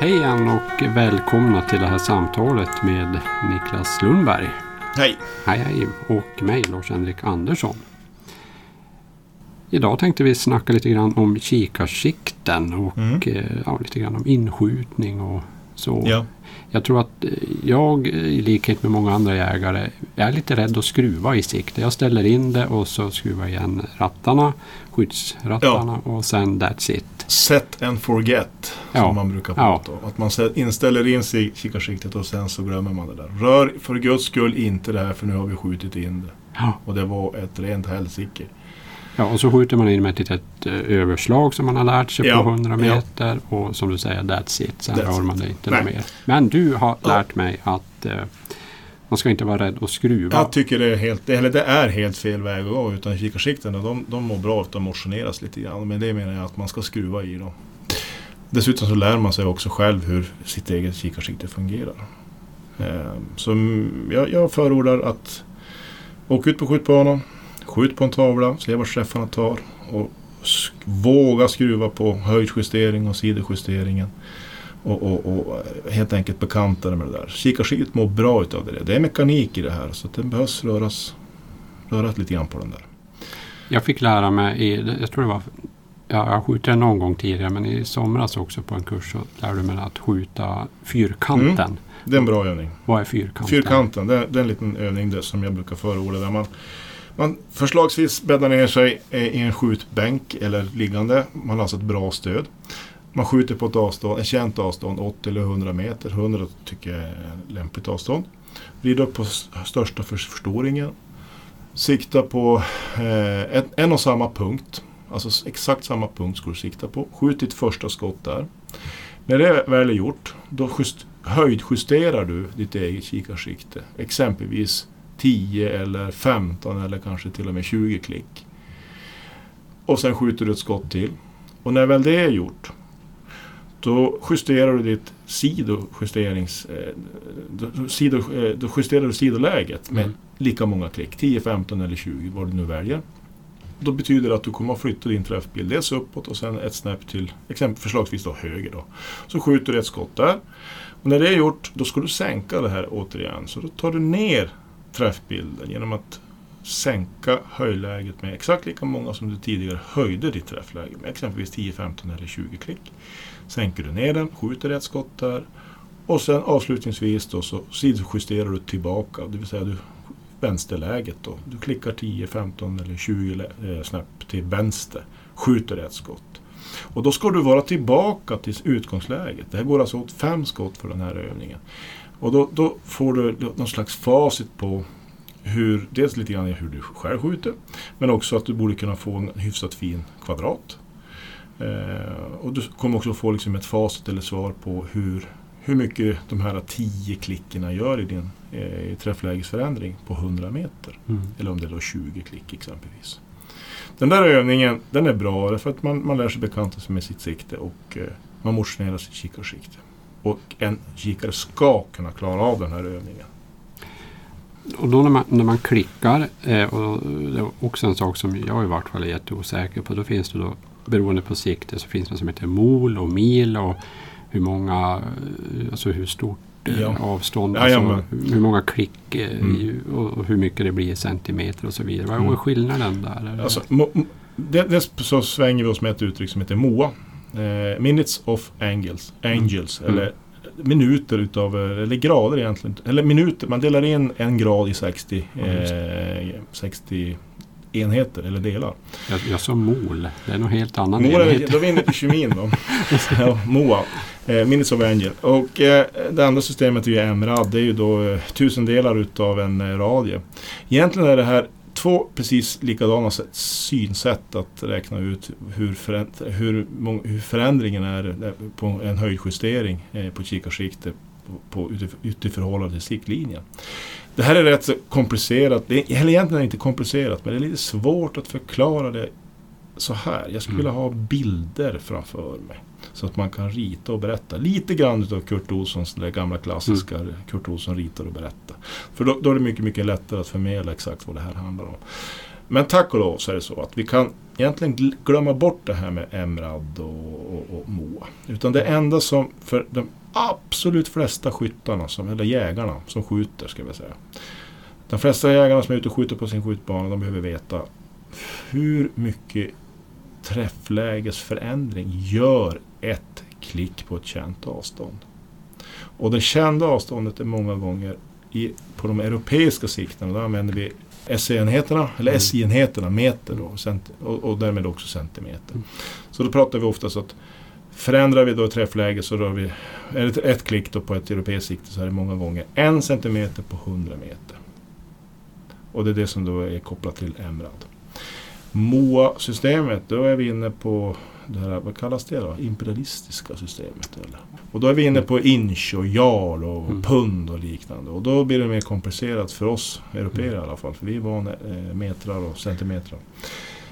Hej igen och välkomna till det här samtalet med Niklas Lundberg. Hej! Hej hej! Och mig Lars-Henrik Andersson. Idag tänkte vi snacka lite grann om kikarsikten och Mm. eh, ja, lite grann om inskjutning och så. Ja. Jag tror att eh, jag i likhet med många andra jägare är lite rädd att skruva i sikte. Jag ställer in det och så skruvar jag igen rattarna, skyddsrattarna och sen that's it. Set and forget, som Ja. man brukar Ja. prata om. Att man inställer in sig kikarsiktet och sen så glömmer man det där. Rör för guds skull inte det här för nu har vi skjutit in det. Ja. Och det var ett rent helsike. Ja, och så skjuter man in med ett litet eh, överslag som man har lärt sig Ja, på 100 ja. meter. Och som du säger, that's it. Sen That's rör man det inte mer. Men du har Ja. lärt mig att eh, man ska inte vara rädd att skruva. Jag tycker det är helt, eller det är helt fel väg att gå. Utan kikarsiktena de, de mår bra av att motioneras lite grann. Men det menar jag att man ska skruva i dem. Dessutom så lär man sig också själv hur sitt eget kikarsikte fungerar. Eh, Så mm, jag, jag förordar att åka ut på skjutbanan, skjut på en tavla, se vart träffarna tar och våga skruva på höjdjustering och sidojusteringen. Och, och, och helt enkelt bekanta dig med det där. Kikarsiktet mår bra utav det. Det är mekanik i det här så det behövs röras, röras lite grann på den där. Jag fick lära mig, i, jag tror det var, ja, jag har skjutit den någon gång tidigare, men i somras också på en kurs så lärde mig att skjuta fyrkanten. Det är en bra övning. Vad är fyrkanten? Fyrkanten, det är, det är en liten övning där som jag brukar förorda. Där man, man förslagsvis bäddar ner sig eh, i en skjutbänk eller liggande. Man har alltså ett bra stöd. Man skjuter på ett avstånd, ett känt avstånd, 80 eller 100 meter. 100 tycker jag är ett lämpligt avstånd. Vrid upp på största förstoringen. Sikta på eh, en, och samma punkt. Alltså exakt samma punkt ska du sikta på. Skjut ditt första skott där. När det väl är gjort, då just, höjdjusterar du ditt eget kikarsikte. Exempelvis 10 eller 15 eller kanske till och med 20 klick. Och sen skjuter du ett skott till. Och när väl det är gjort, då justerar du ditt sidojusterings... Eh, då, sido, eh, då justerar du sidoläget med Mm. lika många klick. 10, 15 eller 20, vad du nu väljer. Då betyder det att du kommer att flytta din träffbild dels uppåt och sen ett snäpp till, exempel förslagsvis då höger. Då. Så skjuter du ett skott där. Och när det är gjort, då ska du sänka det här återigen. Så då tar du ner träffbilden genom att sänka höjdläget med exakt lika många som du tidigare höjde ditt träffläge med. Exempelvis 10, 15 eller 20 klick. Sänker du ner den, skjuter ett skott där. Och sen avslutningsvis då så sidojusterar du tillbaka. Det vill säga du vänsterläget då. Du klickar 10, 15 eller 20 eh, snäpp till vänster. Skjuter ett skott. Och då ska du vara tillbaka till utgångsläget. Det här går alltså åt fem skott för den här övningen. Och då, då får du någon slags facit på hur, dels lite grann hur du själv skjuter. Men också att du borde kunna få en hyfsat fin kvadrat. Eh, och du kommer också få liksom ett facit eller svar på hur, hur mycket de här 10 klickerna gör i din eh, träfflägesförändring på 100 meter. Mm. Eller om det är då 20 klick exempelvis. Den där övningen den är bra därför att man, man lär sig bekanta sig med sitt sikte och eh, man motionerar sitt kikarsikte. Och en kikare ska kunna klara av den här övningen. Och då när man, när man klickar, eh, och det är också en sak som jag i vart fall är jätteosäker på. Då finns det då, beroende på sikte, så finns det som heter mol och mil och hur många, eh, alltså hur stort eh, Ja. avstånd, Ja, alltså, jajamän. hur många klick eh, Mm. och, hur mycket det blir i centimeter och så vidare. Vad Mm. är skillnaden där? Alltså, det, det så svänger vi oss med ett uttryck som heter MOA. Eh, minutes of angels. Angels. Mm. Eller minuter utav, eh, eller grader egentligen. Eller minuter, man delar in en grad i 60, Ja, just eh, 60 enheter eller delar. jag, jag sa mol, det är nog helt annan är- enhet. då är vi inne på kemin då. ja, MOA. Eh, minutes of angel. Och eh, det andra systemet är ju MRAD. Det är ju då eh, tusendelar utav en eh, radie. Egentligen är det här två precis likadana synsätt att räkna ut hur, föränd- hur, hur förändringen är eh, på en höjdjustering eh, på kikarsikte på, på, utiförhållande till siktlinjen. Det här är rätt så komplicerat, det är, eller egentligen är det inte komplicerat men det är lite svårt att förklara det så här. Jag skulle Mm. vilja ha bilder framför mig. Så att man kan rita och berätta. Lite grann utav Kurt Olssons det gamla klassiska Mm. Kurt Olsson ritar och berättar. För då, då är det mycket, mycket lättare att förmedla exakt vad det här handlar om. Men tack och lov så är det så att vi kan egentligen gl- glömma bort det här med MRAD och, och, och MOA. Utan det enda som för de absolut flesta skyttarna, som, eller jägarna, som skjuter ska vi säga. De flesta jägarna som är ute och skjuter på sin skjutbana, de behöver veta hur mycket träfflägesförändring gör ett klick på ett känt avstånd. Och det kända avståndet är många gånger i, på de europeiska siktena, då använder vi SE-enheterna, eller mm. SI-enheterna, meter då, och, och därmed också centimeter. Mm. Så då pratar vi ofta så att förändrar vi då träffläge så rör vi ett, ett klick då på ett europeiskt sikte så är det många gånger en centimeter på 100 meter. Och det är det som då är kopplat till MRAD. MOA-systemet, då är vi inne på det här, vad kallas det då? Imperialistiska systemet. Eller? Och då är vi inne på inch och yard och mm. pund och liknande. Och då blir det mer komplicerat för oss europeer i alla fall. För vi är vana eh, metrar och centimeter.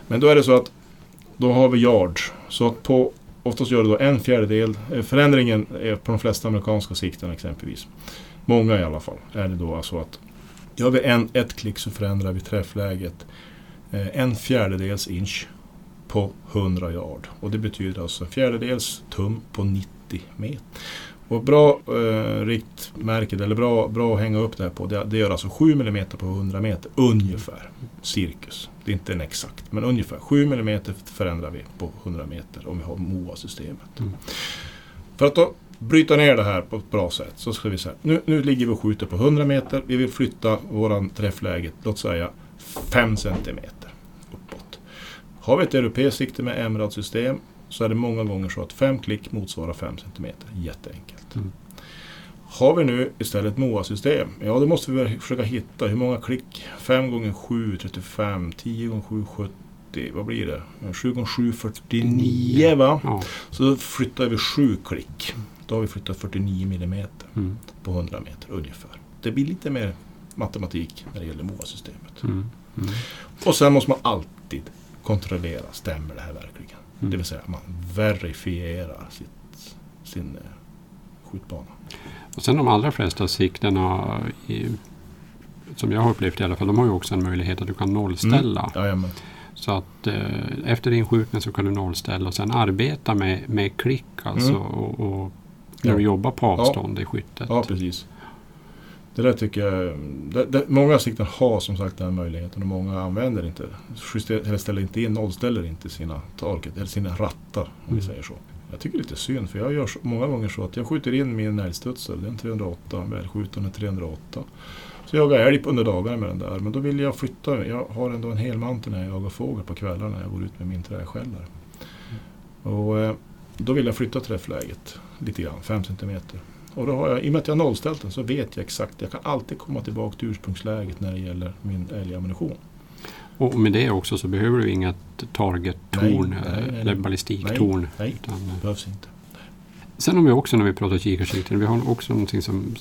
Men då är det så att då har vi yards. Så att på, oftast gör det då en fjärdedel. Eh, förändringen är på de flesta amerikanska sikten exempelvis. Många i alla fall. Är det då alltså att gör vi en, ett klick så förändrar vi träffläget en fjärdedels inch på 100 yard. Och det betyder alltså en fjärdedels tum på 90 meter. Och bra eh, riktmärket, eller bra, bra att hänga upp det här på, det, det gör alltså 7 mm på 100 meter, ungefär. Cirkus. Det är inte en exakt, men ungefär 7 mm förändrar vi på 100 meter om vi har MOA-systemet. Mm. För att då bryta ner det här på ett bra sätt så ska vi säga, nu, nu ligger vi och skjuter på 100 meter, vi vill flytta våran träffläge, låt säga 5 centimeter uppåt. Har vi ett europeiskt sikte med MRAD-system så är det många gånger så att 5 klick motsvarar 5 cm. Jätteenkelt. Mm. Har vi nu istället MOA-system, ja då måste vi försöka hitta hur många klick. 5 gånger 7 35, 10 gånger 7 70, vad blir det? 7 gånger 7 49 va? Ja. Så då flyttar vi 7 klick. Då har vi flyttat 49 mm mm. på 100 meter ungefär. Det blir lite mer matematik när det gäller MOA-systemet. Mm. Mm. Och sen måste man alltid kontrollera, stämmer det här verkligen? Mm. Det vill säga man verifierar sitt, sin eh, skjutbana. Och sen de allra flesta siktena i, som jag har upplevt i alla fall, de har ju också en möjlighet att du kan nollställa. Mm. Så att eh, efter inskjutning så kan du nollställa och sen arbeta med, med klick alltså mm. och, och, när ja. du jobbar på avstånd ja. i skyttet. Ja, precis. Det där tycker jag, det, det, många sikten har som sagt den här möjligheten och många använder inte, eller ställer inte in, nollställer inte sina target, eller sina rattar om mm. vi säger så. Jag tycker det är lite synd för jag gör så, många gånger så att jag skjuter in min älgstudsare, den 308, välskjuten 308. Så jag jagar älg under dagarna med den där, men då vill jag flytta, jag har ändå en hel mantel när jag jagar fågel på kvällarna när jag går ut med min träskällare. Mm. Och, eh, då vill jag flytta träffläget lite grann, 5 centimeter. Och då har jag, I och med att jag har nollställt den så vet jag exakt. Jag kan alltid komma tillbaka till ursprungsläget när det gäller min älgammunition. Och med det också så behöver du inget target-torn eller ballistiktorn. Nej, nej utan, det behövs inte. Sen har vi också när vi pratar kikarsikten, vi har också någonting som,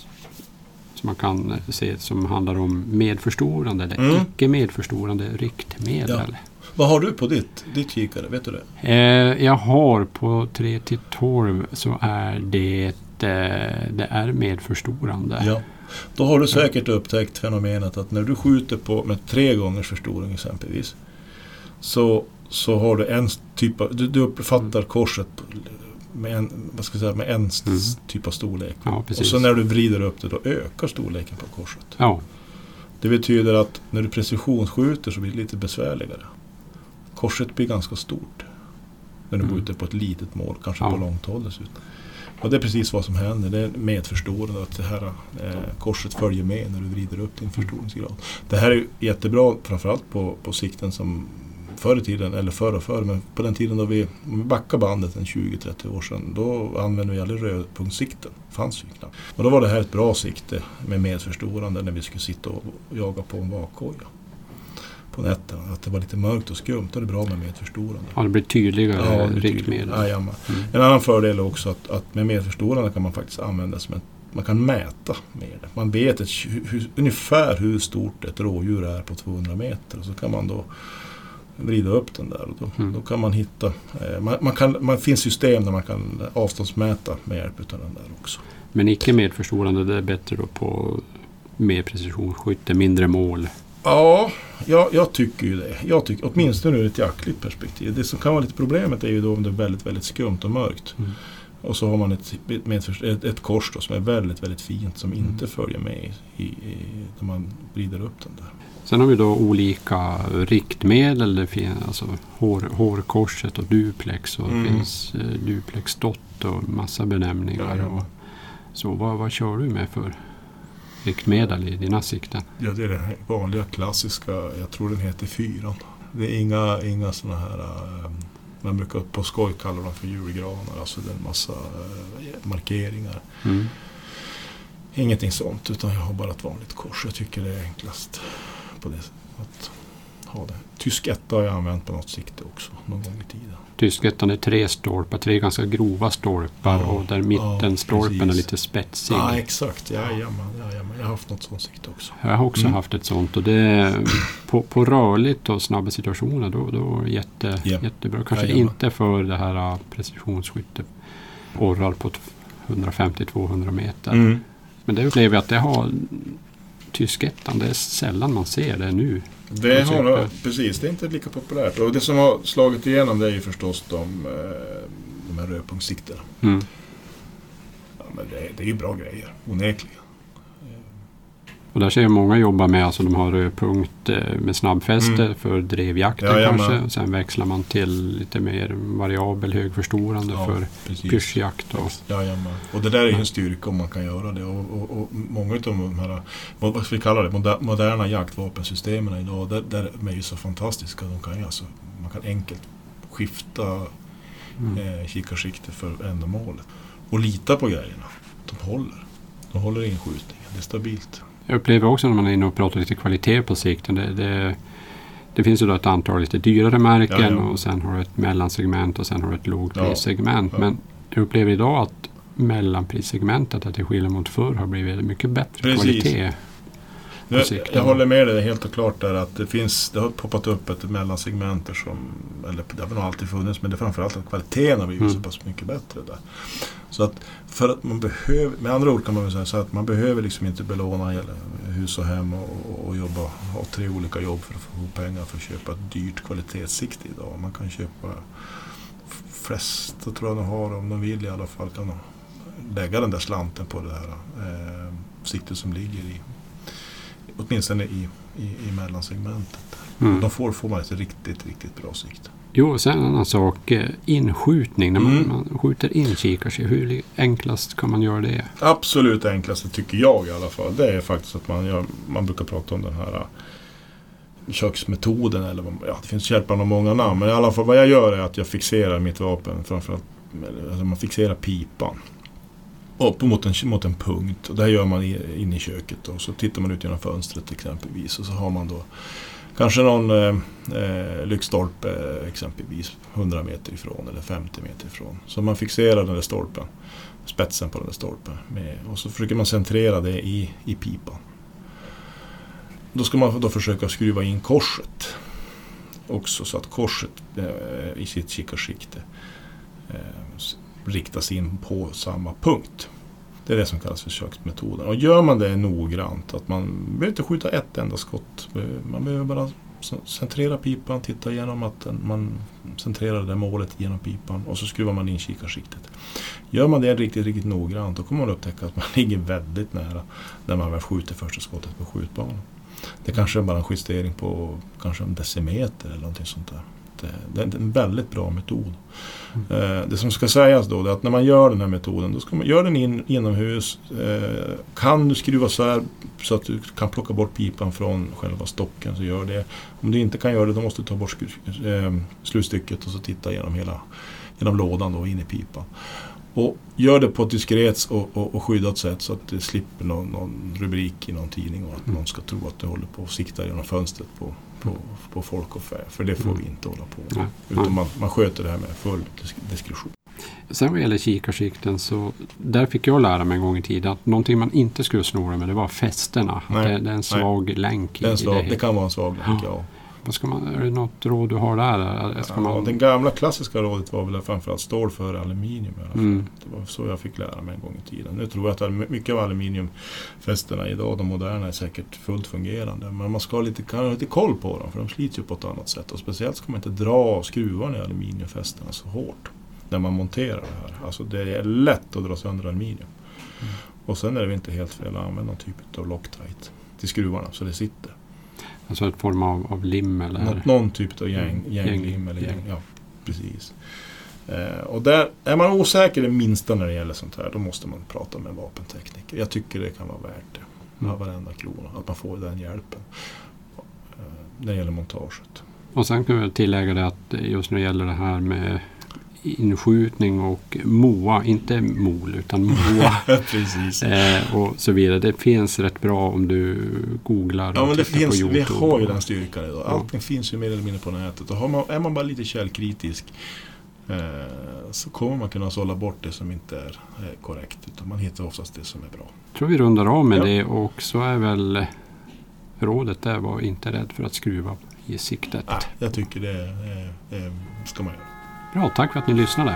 som man kan se som handlar om medförstorande eller mm. icke medförstorande riktmedel. Ja. Vad har du på ditt, ditt kikare? Vet du det? Eh, jag har på 3 till 12 så är det det, det är medförstorande. Ja. Då har du säkert upptäckt fenomenet att när du skjuter på med tre gångers förstoring exempelvis så, så har du en typ av, du, du uppfattar mm. korset med en, vad ska jag säga, med en mm. typ av storlek. Ja, och så när du vrider upp det då ökar storleken på korset. Ja. Det betyder att när du precisionsskjuter så blir det lite besvärligare. Korset blir ganska stort. När du mm. skjuter på ett litet mål, kanske ja. på långt håll dessutom. Och det är precis vad som händer. Det är medförstorande att det här eh, korset följer med när du vrider upp din förstoringsgrad. Det här är jättebra framförallt på, på sikten som förr i tiden, eller förr och förr, men på den tiden då vi, om vi backar bandet en 20-30 år sedan, då använde vi aldrig rödpunktssikten. fanns ju knappt. Och då var det här ett bra sikte med medförstorande när vi skulle sitta och jaga på en vakkoja på nätterna. Att det var lite mörkt och skumt. Då är det bra med medförstorande. Ja, det blir tydligare ja, riktmedel. Ja, mm. En annan fördel är också att, att med medförstorande kan man faktiskt använda som en man kan mäta med det. Man vet ett, hur, ungefär hur stort ett rådjur är på 200 meter. Och så kan man då vrida upp den där. Och då, mm. då kan man hitta... Eh, man, man, kan, man finns system där man kan avståndsmäta med hjälp av den där också. Men icke medförstorande, det är bättre då på mer precisionsskytte, mindre mål? Ja, jag, jag tycker ju det. Jag tycker, åtminstone ur ett jaktligt perspektiv. Det som kan vara lite problemet är ju då om det är väldigt, väldigt skumt och mörkt. Mm. Och så har man ett, ett, ett, kors då, som är väldigt, väldigt fint som Mm. inte följer med i, i, när man vrider upp den där. Sen har vi då olika riktmedel. Det finns alltså hår, hårkorset och duplex och Mm. det finns eh, duplex dot och massa benämningar. Ja, och, ja. så vad, vad kör du med för riktmedel i dina sikten? Ja, det är den vanliga klassiska, jag tror den heter fyran. Det är inga, inga sådana här, eh, man brukar på skoj kalla dem för julgranar, alltså det är en massa eh, markeringar. Mm. Ingenting sånt, utan jag har bara ett vanligt kors. Jag tycker det är enklast på det sättet ha det. Tysk etta har jag använt på något sikte också, någon gång i tiden. Tyskettan är tre stolpar, tre ganska grova stolpar Ja, och där mittenstolpen är precis. lite spetsig. Ja, exakt. Jajamän, jajamän. Jag har haft något sånt sikte också. Jag har också Mm. haft ett sånt och det på, på rörligt och snabba situationer då, då är jätte, Ja. jättebra. Kanske Jajamän. inte för det här äh, precisionsskytte. Orrar på t- 150-200 meter. Mm. Men det upplever jag att det har Tyskettan, det är sällan man ser det nu. Det har, precis, det är inte lika populärt. Och det som har slagit igenom det är ju förstås de, eh, de här rödpunktssiktena. Mm. Ja, men det, det är ju bra grejer, onekligen. Och där ser jag många jobba med, alltså de har rödpunkt eh, med snabbfäste Mm. för drevjakten Jajamän. kanske. Och sen växlar man till lite mer variabel högförstorande för precis. pyrschjakt. Och, Jajamän. Och det där är ju en styrka om man kan göra det. Och, och, och många av de här, vad ska vi kalla det, moder- moderna jaktvapensystemen idag, där, där är ju så fantastiska. De kan alltså, man kan enkelt skifta mm. eh, kikarsikte för ändamålet. Och lita på grejerna. De håller. De håller inskjutningen. Det är stabilt. Jag upplever också när man är inne och pratar lite kvalitet på sikten. Det, det, det finns ju då ett antal lite dyrare märken Ja, ja. och sen har du ett mellansegment och sen har du ett lågprissegment. Ja. Men jag upplever idag att mellanprissegmentet, att till skillnad mot förr, har blivit mycket bättre Precis. kvalitet. Sikten. jag håller med dig helt och klart där att det finns, det har poppat upp ett mellansegment som, eller det har nog alltid funnits, men det är framförallt att kvaliteten har blivit Mm. så pass mycket bättre där. Så att för att man behöver, med andra ord kan man väl säga så att man behöver liksom inte belåna hus och hem och, och, och jobba, ha tre olika jobb för att få ihop pengar för att köpa ett dyrt kvalitetssikte idag. Man kan köpa flesta tror jag de har, om de vill i alla fall, kan de lägga den där slanten på det här eh, siktet som ligger i åtminstone i, i, i mellansegmentet. Mm. Då får, får man ett riktigt, riktigt bra sikte. Jo, sen en annan sak. eh, Inskjutning. När man, Mm. man skjuter in kikarsikte. Hur enklast kan man göra det? Absolut enklaste tycker jag i alla fall, det är faktiskt att man gör, man brukar prata om den här äh, köksmetoden eller ja det finns källplan och många namn. Men i alla fall vad jag gör är att jag fixerar mitt vapen framförallt, alltså man fixerar pipan upp mot, en, mot en punkt. Och det här gör man i, inne i köket då. Så tittar man ut genom fönstret exempelvis. Och så har man då kanske någon eh, eh lyktstolpe exempelvis 100 meter ifrån eller 50 meter ifrån. Så man fixerar den där stolpen, spetsen på den där stolpen. Med, och så försöker man centrera det i, i pipan. Då ska man då försöka skruva in korset också så att korset eh, i sitt kikarsikte eh, riktas in på samma punkt. Det är det som kallas för köksmetoden. Och gör man det noggrant, att man behöver inte skjuta ett enda skott. Eh, man behöver bara centrera pipan, titta igenom att den, man centrerar det målet genom pipan och så skruvar man in kikarsiktet. Gör man det riktigt, riktigt noggrant då kommer man upptäcka att man ligger väldigt nära när man väl skjuter första skottet på skjutbanan. Det kanske är bara en justering på kanske en decimeter eller någonting sånt där. Det, är en väldigt bra metod. Eh, det som ska sägas då är att när man gör den här metoden, då ska man göra den in, inomhus. Eh, kan du skruva så här så att du kan plocka bort pipan från själva stocken så gör det. Om du inte kan göra det då måste du ta bort eh, slutstycket och så titta genom hela genom lådan då in i pipan. Och gör det på ett diskret och, och, och skyddat sätt så att det slipper någon, någon rubrik i någon tidning och att Mm. någon ska tro att du håller på och siktar genom fönstret på, på, på folk och fä. För det får Mm. vi inte hålla på med. Nej. Utan man, man sköter det här med full disk- diskretion. Sen vad gäller kikarsikten så där fick jag lära mig en gång i tiden att någonting man inte skulle snora med det var fästena. Nej, Det, det är en svag länk i Det, en i svag, det. det kan vara en svag länk, ja. Vad ska man, är det något råd du har där? Ska Ja, man, Den gamla klassiska rådet var väl framförallt stål före aluminium. I alla fall. Mm. Det var så jag fick lära mig en gång i tiden. Nu tror jag att mycket av aluminiumfästena idag, de moderna, är säkert fullt fungerande. Men man ska ha lite, kan ha lite koll på dem för de slits ju på ett annat sätt. Och speciellt ska man inte dra skruvarna i aluminiumfästena så hårt när man monterar det här. Alltså det är lätt att dra sönder aluminium. Mm. Och sen är det inte helt fel att använda någon typ av Loctite till skruvarna så det sitter. Alltså en form av, av lim eller? Något, någon typ av gäng, Mm. gänglim eller Gäng. gäng. Ja, precis. Eh, och där, är man osäker det minsta när det gäller sånt här, då måste man prata med en vapentekniker. Jag tycker det kan vara värt det. Mm. Varenda krona. Att man får den hjälpen. Eh, när det gäller montaget. Och sen kan vi tillägga det att just det gäller det här med inskjutning och MOA, inte MOL utan MOA precis. eh, och så vidare. Det finns rätt bra om du googlar och Ja men det finns, på vi har ju den styrkan idag. Ja. Allting finns ju mer eller mindre på nätet. Och man, är man bara lite källkritisk eh, så kommer man kunna sålla bort det som inte är eh, korrekt. Utan man hittar oftast det som är bra. Jag tror vi rundar av med Ja. det och så är väl rådet där var inte rädd för att skruva i siktet. Ah, jag tycker det, eh, eh, ska man göra. Bra, tack för att ni lyssnade.